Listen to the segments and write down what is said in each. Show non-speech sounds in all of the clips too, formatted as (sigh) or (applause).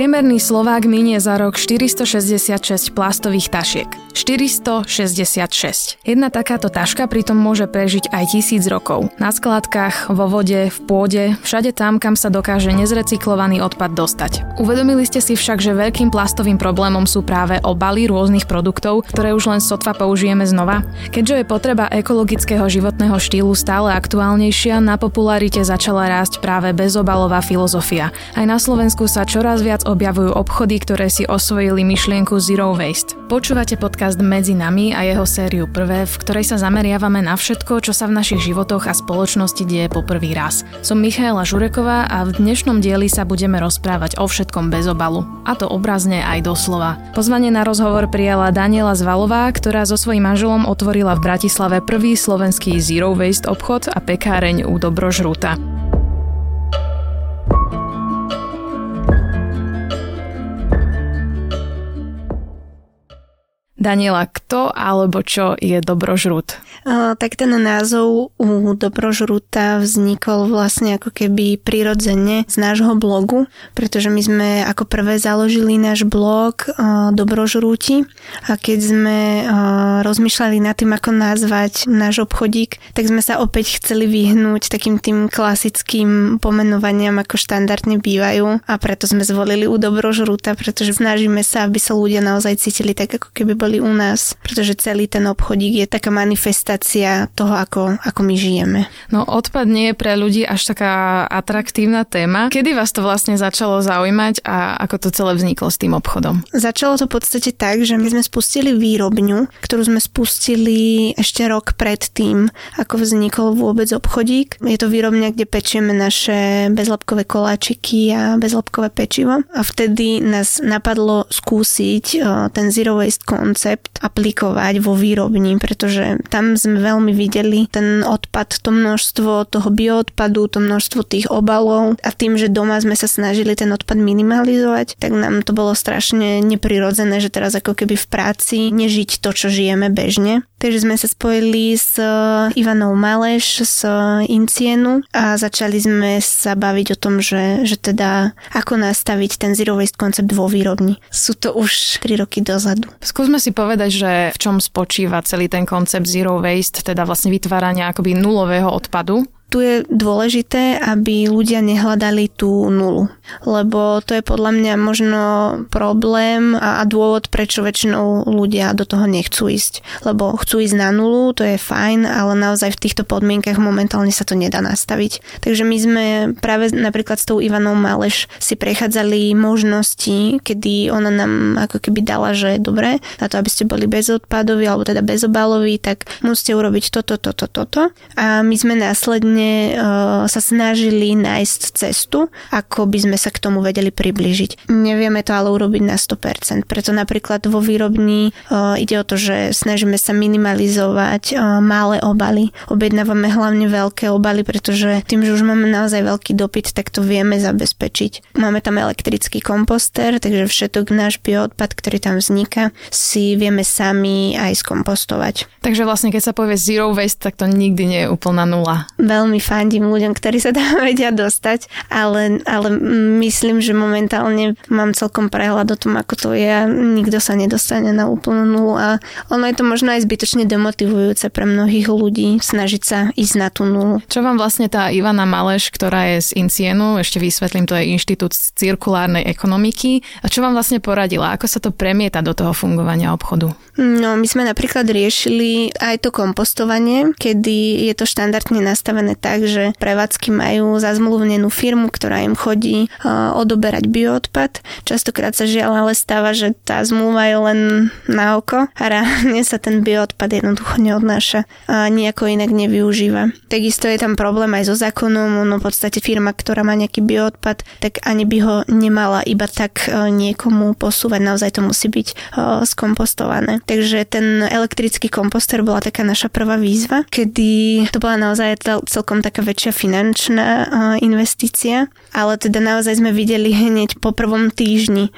Priemerný Slovák minie za rok 466 plastových tašiek. 466. Jedna takáto taška pritom môže prežiť aj tisíc rokov. Na skladkách, vo vode, v pôde, všade tam, kam sa dokáže nezrecyklovaný odpad dostať. Uvedomili ste si však, že veľkým plastovým problémom sú práve obaly rôznych produktov, ktoré už len sotva použijeme znova? Keďže je potreba ekologického životného štýlu stále aktuálnejšia, na popularite začala rásť práve bezobalová filozofia. Aj na Slovensku sa čoraz viac objavujú obchody, ktoré si osvojili myšlienku Zero Waste. Počúvate podcast podcast Medzi nami a jeho sériu Prvé, v ktorej sa zameriavame na všetko, čo sa v našich životoch a spoločnosti deje po prvý raz. Som Michaela Žureková a v dnešnom dieli sa budeme rozprávať o všetkom bez obalu. A to obrazne aj doslova. Pozvanie na rozhovor prijala Daniela Zvalová, ktorá so svojím manželom otvorila v Bratislave prvý slovenský Zero Waste obchod a pekáreň u Dobrožruta. Daniela, kto alebo čo je dobrožrút? Tak ten názov u dobrožrúta vznikol vlastne ako keby prirodzene z nášho blogu, pretože my sme ako prvé založili náš blog Dobrožrúti a keď sme rozmýšľali nad tým, ako nazvať náš obchodík, tak sme sa opäť chceli vyhnúť takým tým klasickým pomenovaniam, ako štandardne bývajú a preto sme zvolili u Dobrožrúta, pretože snažíme sa, aby sa ľudia naozaj cítili tak, ako keby boli boli u nás, pretože celý ten obchodík je taká manifestácia toho, ako, ako my žijeme. No odpad nie je pre ľudí až taká atraktívna téma. Kedy vás to vlastne začalo zaujímať a ako to celé vzniklo s tým obchodom? Začalo to v podstate tak, že my sme spustili výrobňu, ktorú sme spustili ešte rok pred tým, ako vznikol vôbec obchodík. Je to výrobňa, kde pečieme naše bezlepkové koláčiky a bezlepkové pečivo. A vtedy nás napadlo skúsiť ten zero waste koncept koncept aplikovať vo výrobni, pretože tam sme veľmi videli ten odpad, to množstvo toho bioodpadu, to množstvo tých obalov a tým, že doma sme sa snažili ten odpad minimalizovať, tak nám to bolo strašne neprirodzené, že teraz ako keby v práci nežiť to, čo žijeme bežne. Takže sme sa spojili s eh, Ivanou Maleš z Incienu a začali sme sa baviť o tom, že, že teda ako nastaviť ten zero waste koncept vo výrobni. Sú to už 3 roky dozadu. Skúsme si povedať, že v čom spočíva celý ten koncept zero waste, teda vlastne vytvárania akoby nulového odpadu tu je dôležité, aby ľudia nehľadali tú nulu, lebo to je podľa mňa možno problém a dôvod, prečo väčšinou ľudia do toho nechcú ísť. Lebo chcú ísť na nulu, to je fajn, ale naozaj v týchto podmienkach momentálne sa to nedá nastaviť. Takže my sme práve napríklad s tou Ivanou Maleš si prechádzali možnosti, kedy ona nám ako keby dala, že dobre, na to, aby ste boli bezodpadoví alebo teda bezobaloví, tak musíte urobiť toto, toto, toto. A my sme následne vlastne uh, sa snažili nájsť cestu, ako by sme sa k tomu vedeli približiť. Nevieme to ale urobiť na 100%, preto napríklad vo výrobni uh, ide o to, že snažíme sa minimalizovať uh, malé obaly. Objednávame hlavne veľké obaly, pretože tým, že už máme naozaj veľký dopyt, tak to vieme zabezpečiť. Máme tam elektrický komposter, takže všetok náš bioodpad, ktorý tam vzniká, si vieme sami aj skompostovať. Takže vlastne keď sa povie zero waste, tak to nikdy nie je úplná nula. Veľmi veľmi fandím ľuďom, ktorí sa tam (laughs) vedia dostať, ale, ale myslím, že momentálne mám celkom prehľad o tom, ako to je nikto sa nedostane na úplnú nulu a ono je to možno aj zbytočne demotivujúce pre mnohých ľudí snažiť sa ísť na tú nulu. Čo vám vlastne tá Ivana Maleš, ktorá je z Incienu, ešte vysvetlím, to je Inštitút cirkulárnej ekonomiky, a čo vám vlastne poradila? Ako sa to premieta do toho fungovania obchodu? No, my sme napríklad riešili aj to kompostovanie, kedy je to štandardne nastavené tak, že prevádzky majú zazmluvnenú firmu, ktorá im chodí odoberať bioodpad. Častokrát sa žiaľ ale stáva, že tá zmluva je len na oko a reálne sa ten bioodpad jednoducho neodnáša a nejako inak nevyužíva. Takisto je tam problém aj so zákonom, no v podstate firma, ktorá má nejaký bioodpad, tak ani by ho nemala iba tak uh, niekomu posúvať, naozaj to musí byť uh, skompostované. Takže ten elektrický komposter bola taká naša prvá výzva, kedy to bola naozaj celkom taká väčšia finančná investícia, ale teda naozaj sme videli hneď po prvom týždni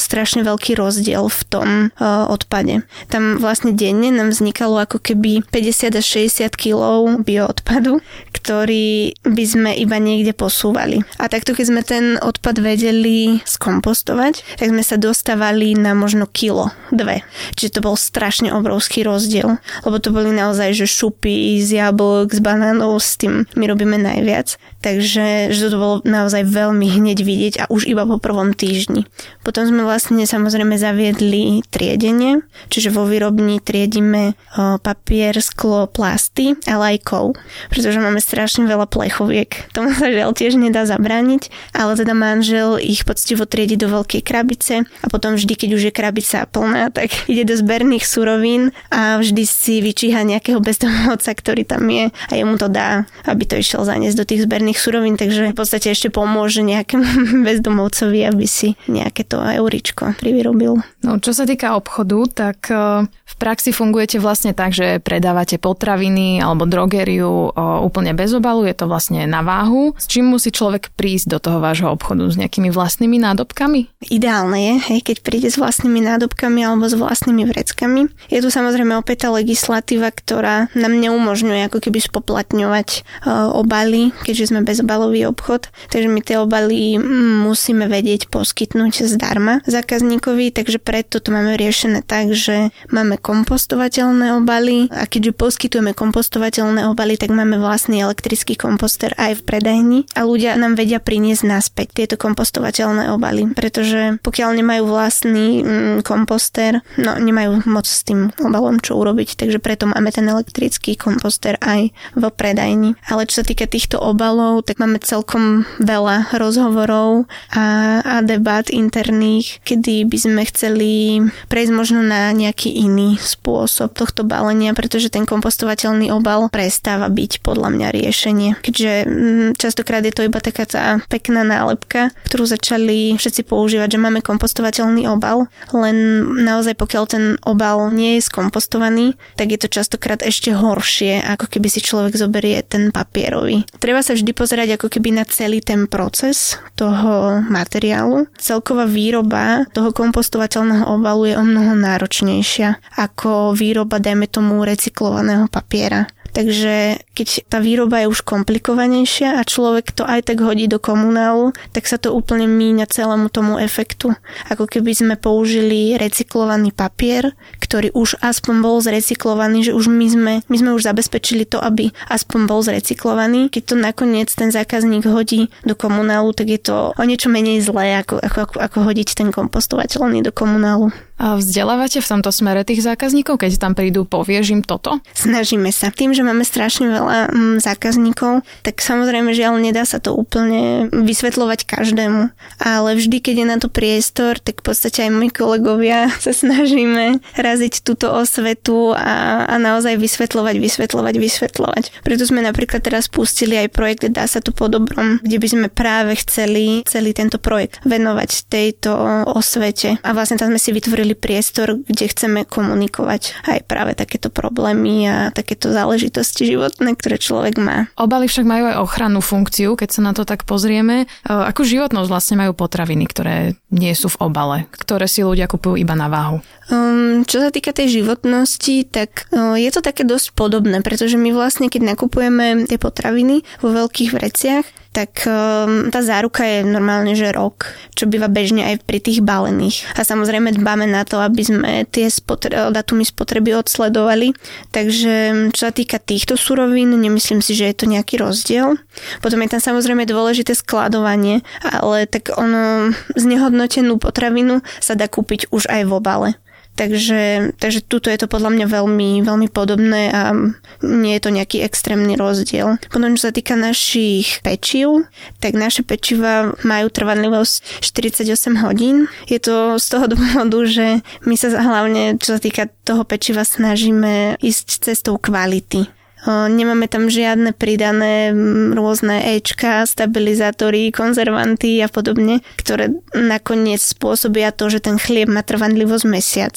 strašne veľký rozdiel v tom odpade. Tam vlastne denne nám vznikalo ako keby 50 až 60 kg bioodpadu, ktorý by sme iba niekde posúvali. A takto keď sme ten odpad vedeli skompostovať, tak sme sa dostávali na možno kilo, dve. Čiže to bol strašne obrovský rozdiel, lebo to boli naozaj, že šupy z jablok, z banánov, s tým my robíme najviac. Takže že to bolo naozaj veľmi hneď vidieť a už iba po prvom týždni. Potom sme vlastne samozrejme zaviedli triedenie, čiže vo výrobni triedime papier, sklo, plasty, ale aj kov, pretože máme strašne veľa plechoviek. Tomu (laughs) sa žiaľ tiež nedá zabrániť, ale teda manžel ich poctivo triedi do veľkej krabice a potom vždy, keď už je krabica plná, tak (laughs) ide do zberných surovín a vždy si vyčíha nejakého bezdomovca, ktorý tam je a jemu to dá, aby to išiel zaniesť do tých zberných surovín, takže v podstate ešte pomôže nejakému (laughs) bezdomovcovi, aby si nejaké to euričko privyrobil. No, čo sa týka obchodu, tak e, v praxi fungujete vlastne tak, že predávate potraviny alebo drogériu e, úplne bez obalu, je to vlastne na váhu. S čím musí človek prísť do toho vášho obchodu? S nejakými vlastnými nádobkami? Ideálne je, hej, keď príde s vlastnými nádobkami alebo s vlastnými vreckami. Je tu samozrejme opäť tá legislatíva, ktorá nám neumožňuje ako keby spoplatňovať uh, obaly, keďže sme bezobalový obchod, takže my tie obaly musíme vedieť poskytnúť zdarma zákazníkovi, takže preto to máme riešené tak, že máme kompostovateľné obaly a keďže poskytujeme kompostovateľné obaly, tak máme vlastný elektrický komposter aj v predajni a ľudia nám vedia priniesť naspäť tieto kompostovateľné obaly, pretože pokiaľ nemajú vlastný mm, komposter, no nemajú moc s tým obalom čo urobiť, takže preto máme ten elektrický komposter aj v predajni. Ale čo sa týka týchto obalov, tak máme celkom veľa rozhovorov a, a debat interných, kedy by sme chceli chceli prejsť možno na nejaký iný spôsob tohto balenia, pretože ten kompostovateľný obal prestáva byť podľa mňa riešenie. Keďže mm, častokrát je to iba taká tá pekná nálepka, ktorú začali všetci používať, že máme kompostovateľný obal, len naozaj pokiaľ ten obal nie je skompostovaný, tak je to častokrát ešte horšie, ako keby si človek zoberie ten papierový. Treba sa vždy pozerať ako keby na celý ten proces toho materiálu. Celková výroba toho kompostovateľného obalu je o mnoho náročnejšia ako výroba, dajme tomu, recyklovaného papiera. Takže keď tá výroba je už komplikovanejšia a človek to aj tak hodí do komunálu, tak sa to úplne míňa celému tomu efektu. Ako keby sme použili recyklovaný papier, ktorý už aspoň bol zrecyklovaný, že už my sme, my sme už zabezpečili to, aby aspoň bol zrecyklovaný. Keď to nakoniec ten zákazník hodí do komunálu, tak je to o niečo menej zlé, ako, ako, ako hodiť ten kompostovateľný do komunálu. Vzdelávate v tomto smere tých zákazníkov, keď tam prídu, povieš im toto? Snažíme sa. Tým, že máme strašne veľa mm, zákazníkov, tak samozrejme žiaľ nedá sa to úplne vysvetľovať každému. Ale vždy, keď je na to priestor, tak v podstate aj moji kolegovia (laughs) sa snažíme raziť túto osvetu a, a naozaj vysvetľovať, vysvetľovať, vysvetľovať. Preto sme napríklad teraz pustili aj projekt Dá sa to po dobrom, kde by sme práve chceli celý tento projekt venovať tejto osvete. A vlastne tam sme si vytvorili vytvorili priestor, kde chceme komunikovať aj práve takéto problémy a takéto záležitosti životné, ktoré človek má. Obaly však majú aj ochrannú funkciu, keď sa na to tak pozrieme. E, akú životnosť vlastne majú potraviny, ktoré nie sú v obale, ktoré si ľudia kupujú iba na váhu? Um, čo sa týka tej životnosti, tak uh, je to také dosť podobné, pretože my vlastne, keď nakupujeme tie potraviny vo veľkých vreciach, tak um, tá záruka je normálne, že rok, čo býva bežne aj pri tých balených. A samozrejme dbáme na to, aby sme tie spotre- datumy spotreby odsledovali. Takže čo sa týka týchto surovín, nemyslím si, že je to nejaký rozdiel. Potom je tam samozrejme dôležité skladovanie, ale tak ono znehodnotenú potravinu sa dá kúpiť už aj v obale. Takže, takže tuto je to podľa mňa veľmi, veľmi podobné a nie je to nejaký extrémny rozdiel. Potom, čo sa týka našich pečiv, tak naše pečiva majú trvanlivosť 48 hodín. Je to z toho (laughs) dôvodu, že my sa hlavne, čo sa týka toho pečiva, snažíme ísť cestou kvality Nemáme tam žiadne pridané rôzne Ečka, stabilizátory, konzervanty a podobne, ktoré nakoniec spôsobia to, že ten chlieb má trvanlivosť mesiac.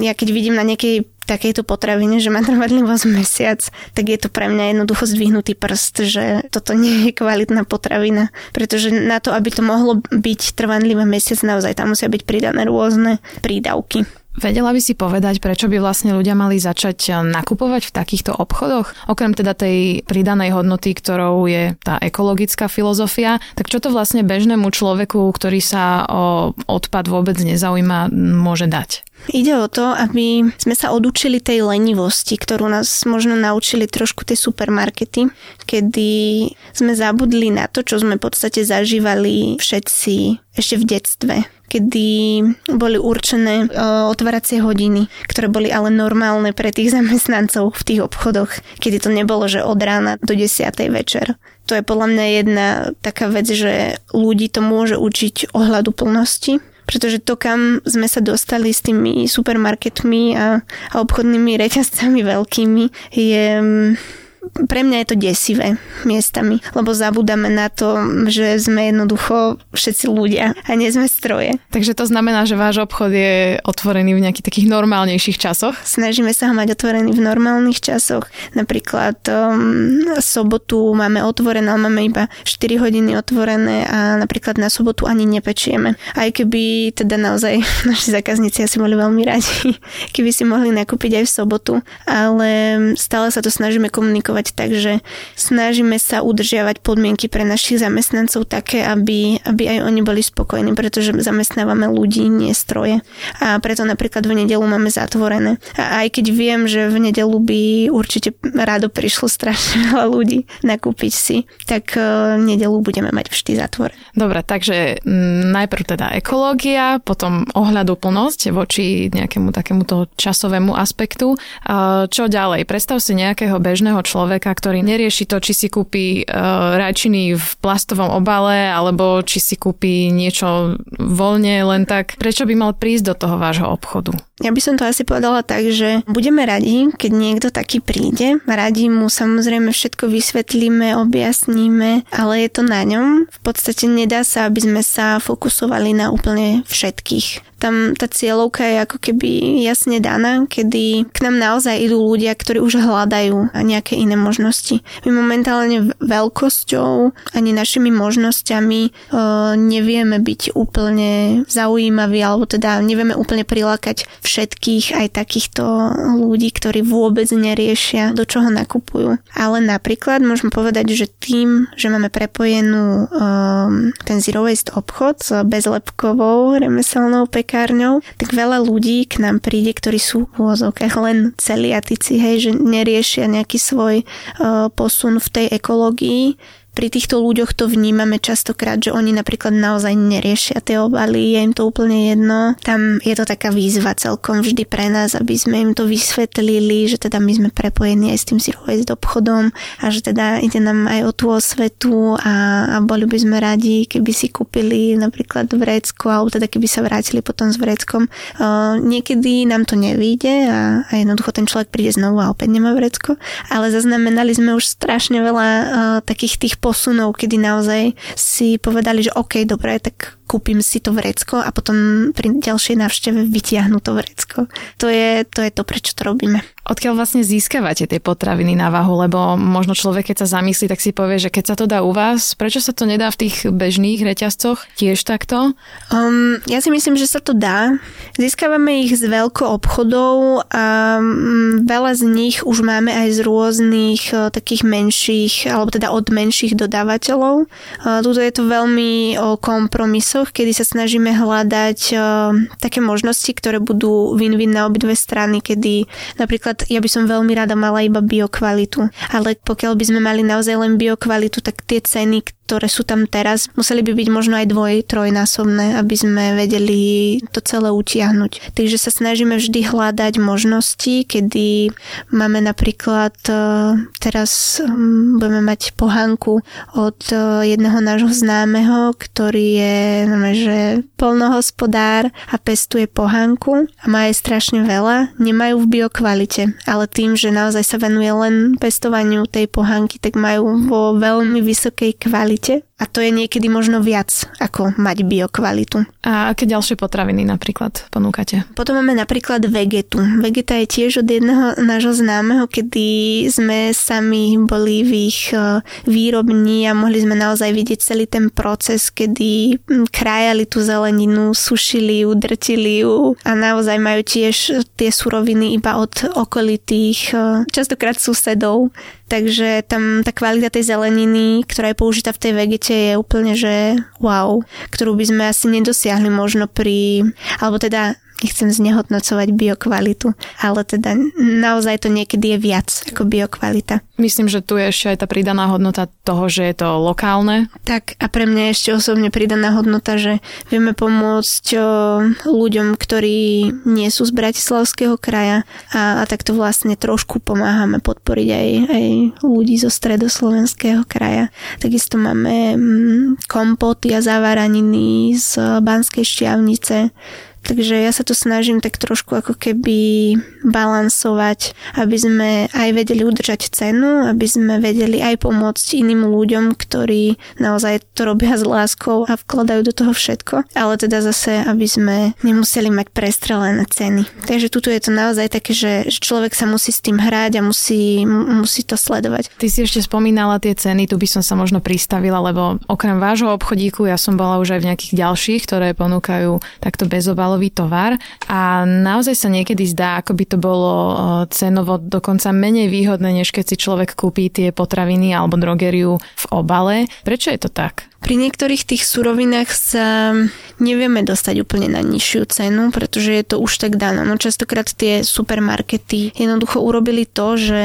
Ja keď vidím na nejakej takejto potravine, že má trvanlivosť mesiac, tak je to pre mňa jednoducho zdvihnutý prst, že toto nie je kvalitná potravina. Pretože na to, aby to mohlo byť trvanlivé mesiac, naozaj tam musia byť pridané rôzne prídavky. Vedela by si povedať, prečo by vlastne ľudia mali začať eh, nakupovať v takýchto obchodoch? Okrem teda tej pridanej hodnoty, ktorou je tá ekologická filozofia, tak čo to vlastne bežnému človeku, ktorý sa o odpad vôbec nezaujíma, môže dať? Ide o to, aby sme sa odučili tej lenivosti, ktorú nás možno naučili trošku tie supermarkety, kedy sme zabudli na to, čo sme v podstate zažívali všetci ešte v detstve kedy boli určené otváracie hodiny, ktoré boli ale normálne pre tých zamestnancov v tých obchodoch, kedy to nebolo, že od rána do 10. večer. To je podľa mňa jedna taká vec, že ľudí to môže učiť ohľadu plnosti, pretože to, kam sme sa dostali s tými supermarketmi a, a obchodnými reťazcami veľkými, je pre mňa je to desivé miestami, lebo zabudáme na to, že sme jednoducho všetci ľudia a nie sme stroje. Takže to znamená, že váš obchod je otvorený v nejakých takých normálnejších časoch? Snažíme sa ho mať otvorený v normálnych časoch. Napríklad um, sobotu máme otvorené, ale máme iba 4 hodiny otvorené a napríklad na sobotu ani nepečieme. Aj keby teda naozaj (laughs) naši zákazníci asi boli veľmi radi, (laughs) keby si mohli nakúpiť aj v sobotu, ale stále sa to snažíme komunikovať komunikovať tak, že snažíme sa udržiavať podmienky pre našich zamestnancov také, aby, aby aj oni boli spokojní, pretože zamestnávame ľudí, nie stroje. A preto napríklad v nedelu máme zatvorené. A aj keď viem, že v nedelu by určite rádo prišlo strašne (laughs) veľa ľudí nakúpiť si, tak e, nedelu budeme mať vždy zatvor. Dobre, takže najprv teda ekológia, potom ohľadu plnosť voči nejakému takémuto časovému aspektu. Čo ďalej? Predstav si nejakého bežného človeka, človeka, ktorý nerieši to, či si kúpi uh, rajčiny v plastovom obale alebo či si kúpi niečo voľne len tak. Prečo by mal prísť do toho vášho obchodu? Ja by som to asi povedala tak, že budeme radi, keď niekto taký príde. Radi mu samozrejme všetko vysvetlíme, objasníme, ale je to na ňom. V podstate nedá sa, aby sme sa fokusovali na úplne všetkých tam tá cieľovka je ako keby jasne daná, kedy k nám naozaj idú ľudia, ktorí už hľadajú nejaké iné možnosti. My momentálne veľkosťou ani našimi možnosťami e, nevieme byť úplne zaujímaví, alebo teda nevieme úplne prilákať všetkých aj takýchto ľudí, ktorí vôbec neriešia, do čoho nakupujú. Ale napríklad môžem povedať, že tým, že máme prepojenú e, ten zero waste obchod s bezlepkovou remeselnou pek lekárňou, tak veľa ľudí k nám príde, ktorí sú v úvozovkách len celiatici, hej, že neriešia nejaký svoj uh, posun v tej ekológii, pri týchto ľuďoch to vnímame častokrát, že oni napríklad naozaj neriešia tie obaly, je im to úplne jedno. Tam je to taká výzva celkom vždy pre nás, aby sme im to vysvetlili, že teda my sme prepojení aj s tým zero waste obchodom a že teda ide nám aj o tú osvetu a, a boli by sme radi, keby si kúpili napríklad vrecko alebo teda keby sa vrátili potom s vreckom. Uh, niekedy nám to nevíde a, a jednoducho ten človek príde znovu a opäť nemá vrecko, ale zaznamenali sme už strašne veľa uh, takých tých posunov, kedy naozaj si povedali, že OK, dobre, tak kúpim si to vrecko a potom pri ďalšej návšteve vytiahnu to vrecko. To je, to je to, prečo to robíme. Odkiaľ vlastne získavate tie potraviny na váhu? Lebo možno človek, keď sa zamyslí, tak si povie, že keď sa to dá u vás, prečo sa to nedá v tých bežných reťazcoch tiež takto? Um, ja si myslím, že sa to dá. Získavame ich z veľko obchodov a um, veľa z nich už máme aj z rôznych uh, takých menších, alebo teda od menších dodávateľov. Uh, tuto je to veľmi o kompromisoch časoch, kedy sa snažíme hľadať uh, také možnosti, ktoré budú win-win na obidve strany, kedy napríklad ja by som veľmi rada mala iba biokvalitu, ale pokiaľ by sme mali naozaj len biokvalitu, tak tie ceny, ktoré sú tam teraz, museli by byť možno aj dvoj, trojnásobné, aby sme vedeli to celé utiahnuť. Takže sa snažíme vždy hľadať možnosti, kedy máme napríklad e, teraz budeme mať pohánku od e, jedného nášho známeho, ktorý je normálne, že polnohospodár a pestuje pohanku a má aj strašne veľa, nemajú v biokvalite, ale tým, že naozaj sa venuje len pestovaniu tej pohanky, tak majú vo veľmi vysokej kvalite a to je niekedy možno viac ako mať biokvalitu. A aké ďalšie potraviny napríklad ponúkate? Potom máme napríklad vegetu. Vegeta je tiež od jedného nášho známeho, kedy sme sami boli v ich e, výrobní a mohli sme naozaj vidieť celý ten proces, kedy krajali tú zeleninu, sušili ju, drtili ju a naozaj majú tiež tie suroviny iba od okolitých, e, častokrát susedov. Takže tam tá kvalita tej zeleniny, ktorá je použitá v tej vegete je úplne, že wow, ktorú by sme asi nedosiahli možno pri, alebo teda nechcem znehodnocovať biokvalitu, ale teda naozaj to niekedy je viac ako biokvalita. Myslím, že tu je ešte aj tá pridaná hodnota toho, že je to lokálne. Tak a pre mňa ešte osobne pridaná hodnota, že vieme pomôcť ľuďom, ktorí nie sú z Bratislavského kraja a, a takto vlastne trošku pomáhame podporiť aj, aj ľudí zo stredoslovenského kraja. Takisto máme mm, kompoty a zavaraniny z Banskej šťavnice, Takže ja sa to snažím tak trošku ako keby balansovať, aby sme aj vedeli udržať cenu, aby sme vedeli aj pomôcť iným ľuďom, ktorí naozaj to robia s láskou a vkladajú do toho všetko. Ale teda zase, aby sme nemuseli mať prestrelené ceny. Takže tuto je to naozaj také, že človek sa musí s tým hrať a musí, musí to sledovať. Ty si ešte spomínala tie ceny, tu by som sa možno pristavila, lebo okrem vášho obchodíku ja som bola už aj v nejakých ďalších, ktoré ponúkajú takto bez obalový tovar a naozaj sa niekedy zdá, ako by to bolo cenovo dokonca menej výhodné, než keď si človek kúpi tie potraviny alebo drogeriu v obale. Prečo je to tak? Pri niektorých tých surovinách sa nevieme dostať úplne na nižšiu cenu, pretože je to už tak dané. No častokrát tie supermarkety jednoducho urobili to, že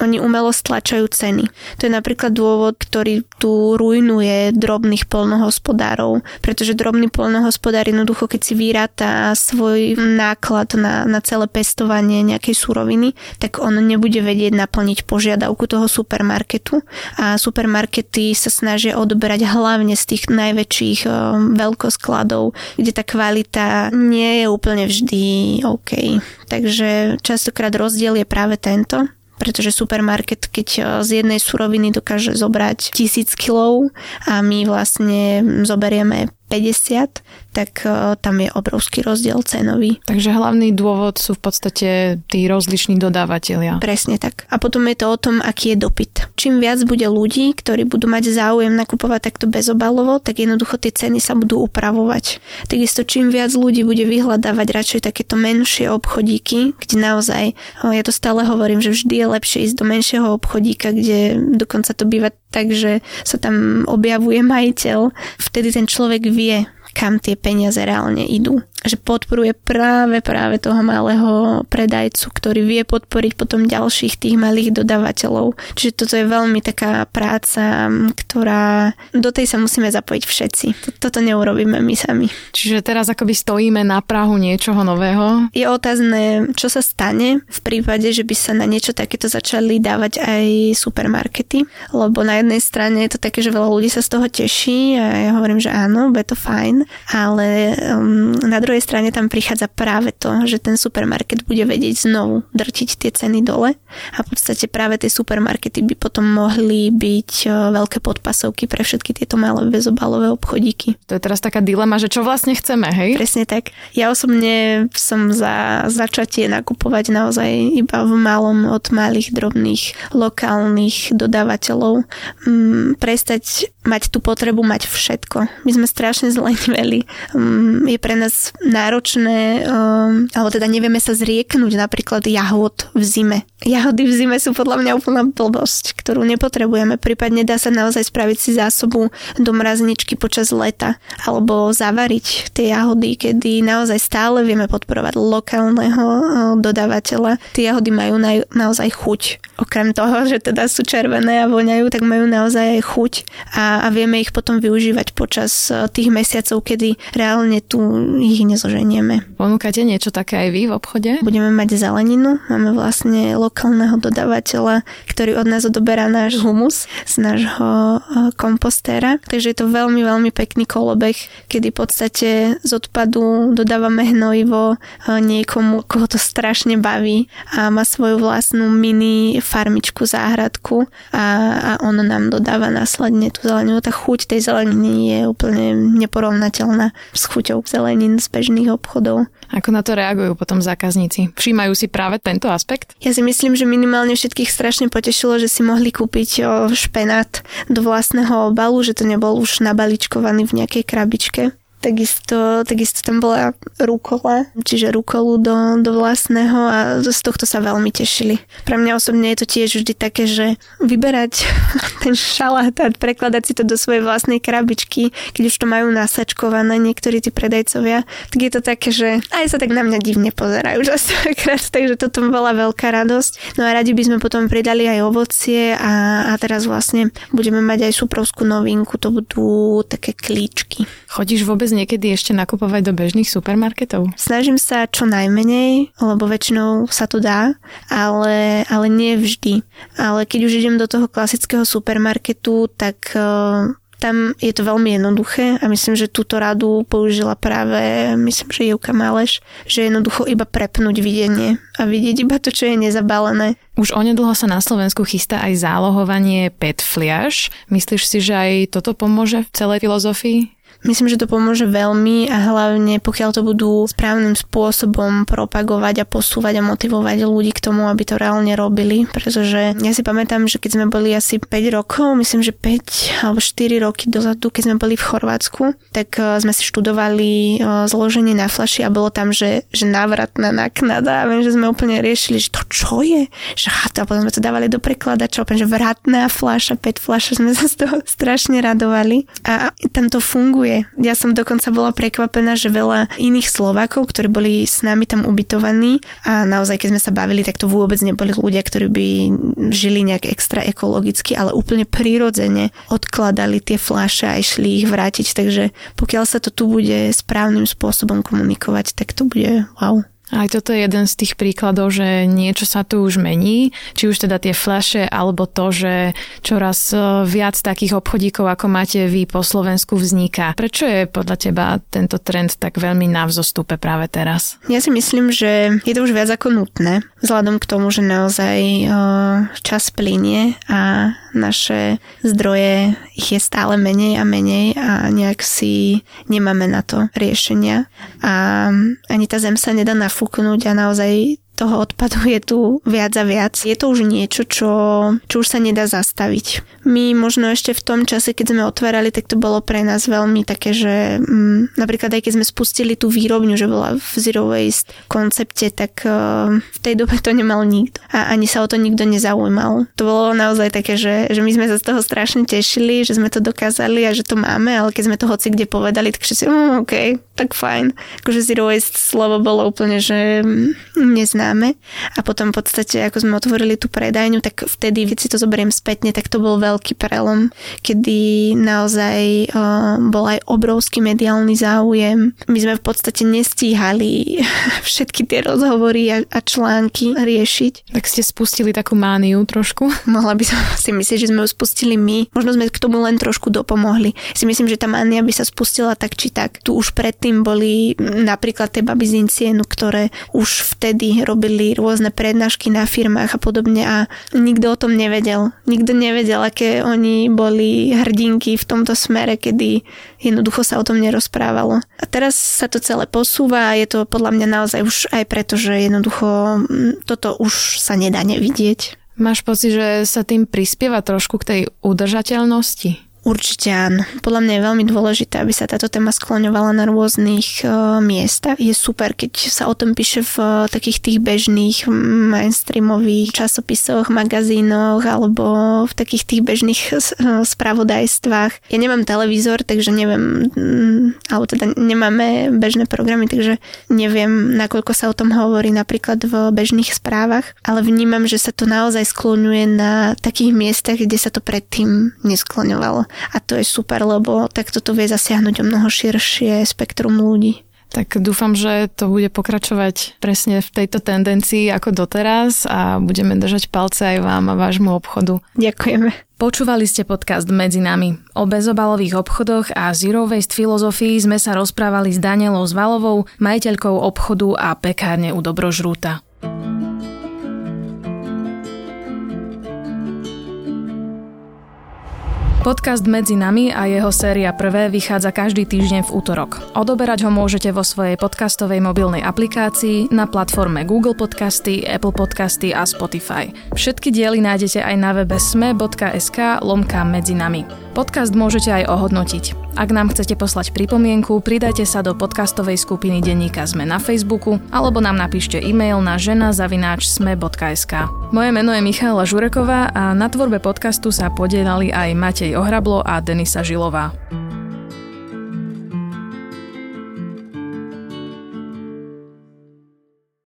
oni umelo stlačajú ceny. To je napríklad dôvod, ktorý tu rujnuje drobných polnohospodárov, pretože drobný polnohospodár jednoducho, keď si vyráta svoj náklad na, na celé pestovanie nejakej suroviny, tak on nebude vedieť naplniť požiadavku toho supermarketu a supermarkety sa snažia odberať hlavne hlavne z tých najväčších eh, veľkoskladov, kde tá kvalita nie je úplne vždy OK. Takže častokrát rozdiel je práve tento, pretože supermarket, keď eh, z jednej suroviny dokáže zobrať tisíc kilov a my vlastne zoberieme 50, tak uh, tam je obrovský rozdiel cenový. Takže hlavný dôvod sú v podstate tí rozliční dodávateľia. Presne tak. A potom je to o tom, aký je dopyt. Čím viac bude ľudí, ktorí budú mať záujem nakupovať takto bezobalovo, tak jednoducho tie ceny sa budú upravovať. Takisto čím viac ľudí bude vyhľadávať radšej takéto menšie obchodíky, kde naozaj, ja to stále hovorím, že vždy je lepšie ísť do menšieho obchodíka, kde dokonca to býva tak, že sa tam objavuje (laughs) majiteľ. Vtedy ten človek vie, kam tie peniaze reálne idú že podporuje práve práve toho malého predajcu, ktorý vie podporiť potom ďalších tých malých dodávateľov. Čiže toto je veľmi taká práca, ktorá do tej sa musíme zapojiť všetci. Toto neurobíme my sami. Čiže teraz akoby stojíme na Prahu niečoho nového? Je otázne, čo sa stane v prípade, že by sa na niečo takéto začali dávať aj supermarkety, lebo na jednej strane je to také, že veľa ľudí sa z toho teší a ja hovorím, že áno, bude to fajn, ale um, na druhej druhej strane tam prichádza práve to, že ten supermarket bude vedieť znovu drtiť tie ceny dole a v podstate práve tie supermarkety by potom mohli byť e, veľké podpasovky pre všetky tieto malé bezobalové obchodíky. To je teraz taká dilema, že čo vlastne chceme, hej? Presne tak. Ja osobne som za začatie nakupovať naozaj iba v malom od malých, drobných, lokálnych dodávateľov. Mm, prestať mať tú potrebu mať všetko. My sme strašne zleniveli. Mm, je pre nás náročné, um, alebo teda nevieme sa zrieknúť napríklad jahod v zime. Jahody v zime sú podľa mňa úplná blbosť, ktorú nepotrebujeme. Prípadne dá sa naozaj spraviť si zásobu do mrazničky počas leta, alebo zavariť tie jahody, kedy naozaj stále vieme podporovať lokálneho uh, dodávateľa. Tie jahody majú na, naozaj chuť. Okrem toho, že teda sú červené a voňajú, tak majú naozaj aj chuť. A a, a vieme ich potom využívať počas e, tých mesiacov, kedy reálne tu ich nezoženieme. Ponúkate niečo také aj vy v obchode? Budeme mať zeleninu, máme vlastne lokálneho dodávateľa, ktorý od nás odoberá náš humus z nášho e, kompostéra, takže je to veľmi, veľmi pekný kolobeh, kedy v podstate z odpadu dodávame hnojivo e, niekomu, koho to strašne baví a má svoju vlastnú mini farmičku, záhradku a, a on nám dodáva následne tú zeleninu. Tá chuť tej zeleniny je úplne neporovnateľná s chuťou zelenín z bežných obchodov. Ako na to reagujú potom zákazníci? Všímajú si práve tento aspekt? Ja si myslím, že minimálne všetkých strašne potešilo, že si mohli kúpiť špenát do vlastného obalu, že to nebol už nabaličkovaný v nejakej krabičke. Takisto, takisto tam bola rukola, čiže rukolu do, do vlastného a z tohto sa veľmi tešili. Pre mňa osobne je to tiež vždy také, že vyberať (laughs) ten šalát a prekladať si to do svojej vlastnej krabičky, keď už to majú nasačkované niektorí tí predajcovia, tak je to také, že aj sa tak na mňa divne pozerajú častokrát, (laughs) takže toto bola veľká radosť. No a radi by sme potom pridali aj ovocie a, a teraz vlastne budeme mať aj suprovskú novinku, to budú také klíčky. Chodíš vôbec niekedy ešte nakupovať do bežných supermarketov? Snažím sa čo najmenej, lebo väčšinou sa to dá, ale, ale nie vždy. Ale keď už idem do toho klasického supermarketu, tak uh, tam je to veľmi jednoduché a myslím, že túto radu použila práve, myslím, že Jevka Maleš, že jednoducho iba prepnúť videnie a vidieť iba to, čo je nezabalené. Už onedlho sa na Slovensku chystá aj zálohovanie PET fliaž. Myslíš si, že aj toto pomôže v celej filozofii? Myslím, že to pomôže veľmi a hlavne pokiaľ to budú správnym spôsobom propagovať a posúvať a motivovať ľudí k tomu, aby to reálne robili. Pretože ja si pamätám, že keď sme boli asi 5 rokov, myslím, že 5 alebo 4 roky dozadu, keď sme boli v Chorvátsku, tak e, sme si študovali e, zloženie na flaši a bolo tam, že, že návratná naknada a viem, že sme úplne riešili, že to čo je? Že a potom sme to dávali do prekladača, úplne, že vratná flaša, 5 flaša, sme sa z toho (laughs) strašne radovali. A tam to funguje Ja som dokonca bola prekvapená, že veľa iných Slovákov, ktorí boli s nami tam ubytovaní a naozaj, keď sme sa bavili, tak to vôbec neboli ľudia, ktorí by žili nejak extra ekologicky, ale úplne prirodzene odkladali tie fľaše a išli ich vrátiť. Takže pokiaľ sa to tu bude správnym spôsobom komunikovať, tak to bude wow. Aj toto je jeden z tých príkladov, že niečo sa tu už mení, či už teda tie fľaše, alebo to, že čoraz e, viac takých obchodíkov, ako máte vy po Slovensku vzniká. Prečo je podľa teba tento trend tak veľmi na vzostupe práve teraz? Ja si myslím, že je to už viac ako nutné, vzhľadom k tomu, že naozaj e, čas plinie a naše zdroje ich je stále menej a menej a nejak si nemáme na to riešenia. A ani tá zem sa nedá nafúknuť a naozaj toho odpadu je tu viac a viac. Je to už niečo, čo, čo už sa nedá zastaviť. My možno ešte v tom čase, keď sme otvárali, tak to bolo pre nás veľmi také, že mm, napríklad aj keď sme spustili tú výrobňu, že bola v Zero Waste koncepte, tak uh, v tej dobe to nemal nikto. A ani sa o to nikto nezaujímal. To bolo naozaj také, že, že my sme sa z toho strašne tešili, že sme to dokázali a že to máme, ale keď sme to hoci kde povedali, tak všetci, mm, OK, tak fajn. Akože Zero Waste slovo bolo úplne, že mm, nezná známe. A potom v podstate, ako sme otvorili tú predajňu, tak vtedy, keď si to zoberiem spätne, tak to bol veľký prelom, kedy naozaj uh, bol aj obrovský mediálny záujem. My sme v podstate nestíhali (laughs) všetky tie rozhovory a, a články riešiť. Tak ste spustili takú mániu trošku? (laughs) Mohla by som si myslieť, že sme ju spustili my. Možno sme k tomu len trošku dopomohli. Si myslím, že tá mánia by sa spustila tak či tak. Tu už predtým boli napríklad tie baby z Incienu, ktoré už vtedy robili rôzne prednášky na firmách a podobne a nikto o tom nevedel. Nikto nevedel, aké oni boli hrdinky v tomto smere, kedy jednoducho sa o tom nerozprávalo. A teraz sa to celé posúva a je to podľa mňa naozaj už aj preto, že jednoducho mm, toto už sa nedá nevidieť. Máš pocit, že sa tým prispieva trošku k tej udržateľnosti? Určite áno. Podľa mňa je veľmi dôležité, aby sa táto téma skloňovala na rôznych uh, miestach. Je super, keď sa o tom píše v uh, takých tých bežných mainstreamových časopisoch, magazínoch alebo v takých tých bežných uh, spravodajstvách. Ja nemám televízor, takže neviem, um, alebo teda nemáme bežné programy, takže neviem, nakoľko sa o tom hovorí napríklad v bežných správach, ale vnímam, že sa to naozaj skloňuje na takých miestach, kde sa to predtým neskloňovalo. A to je super, lebo takto to vie zasiahnuť o mnoho širšie spektrum ľudí. Tak dúfam, že to bude pokračovať presne v tejto tendencii ako doteraz a budeme držať palce aj vám a vášmu obchodu. Ďakujeme. Počúvali ste podcast Medzi nami. O bezobalových obchodoch a zero waste filozofii sme sa rozprávali s Danielou Zvalovou, majiteľkou obchodu a pekárne u Dobrožrúta. Podcast Medzi nami a jeho séria prvé vychádza každý týždeň v útorok. Odoberať ho môžete vo svojej podcastovej mobilnej aplikácii na platforme Google Podcasty, Apple Podcasty a Spotify. Všetky diely nájdete aj na webe sme.sk lomka medzi nami. Podcast môžete aj ohodnotiť. Ak nám chcete poslať pripomienku, pridajte sa do podcastovej skupiny Denníka Sme na Facebooku alebo nám napíšte e-mail na žena.sme.sk. Moje meno je Michála Žureková a na tvorbe podcastu sa podielali aj Matej Ohrablo a Denisa Žilová.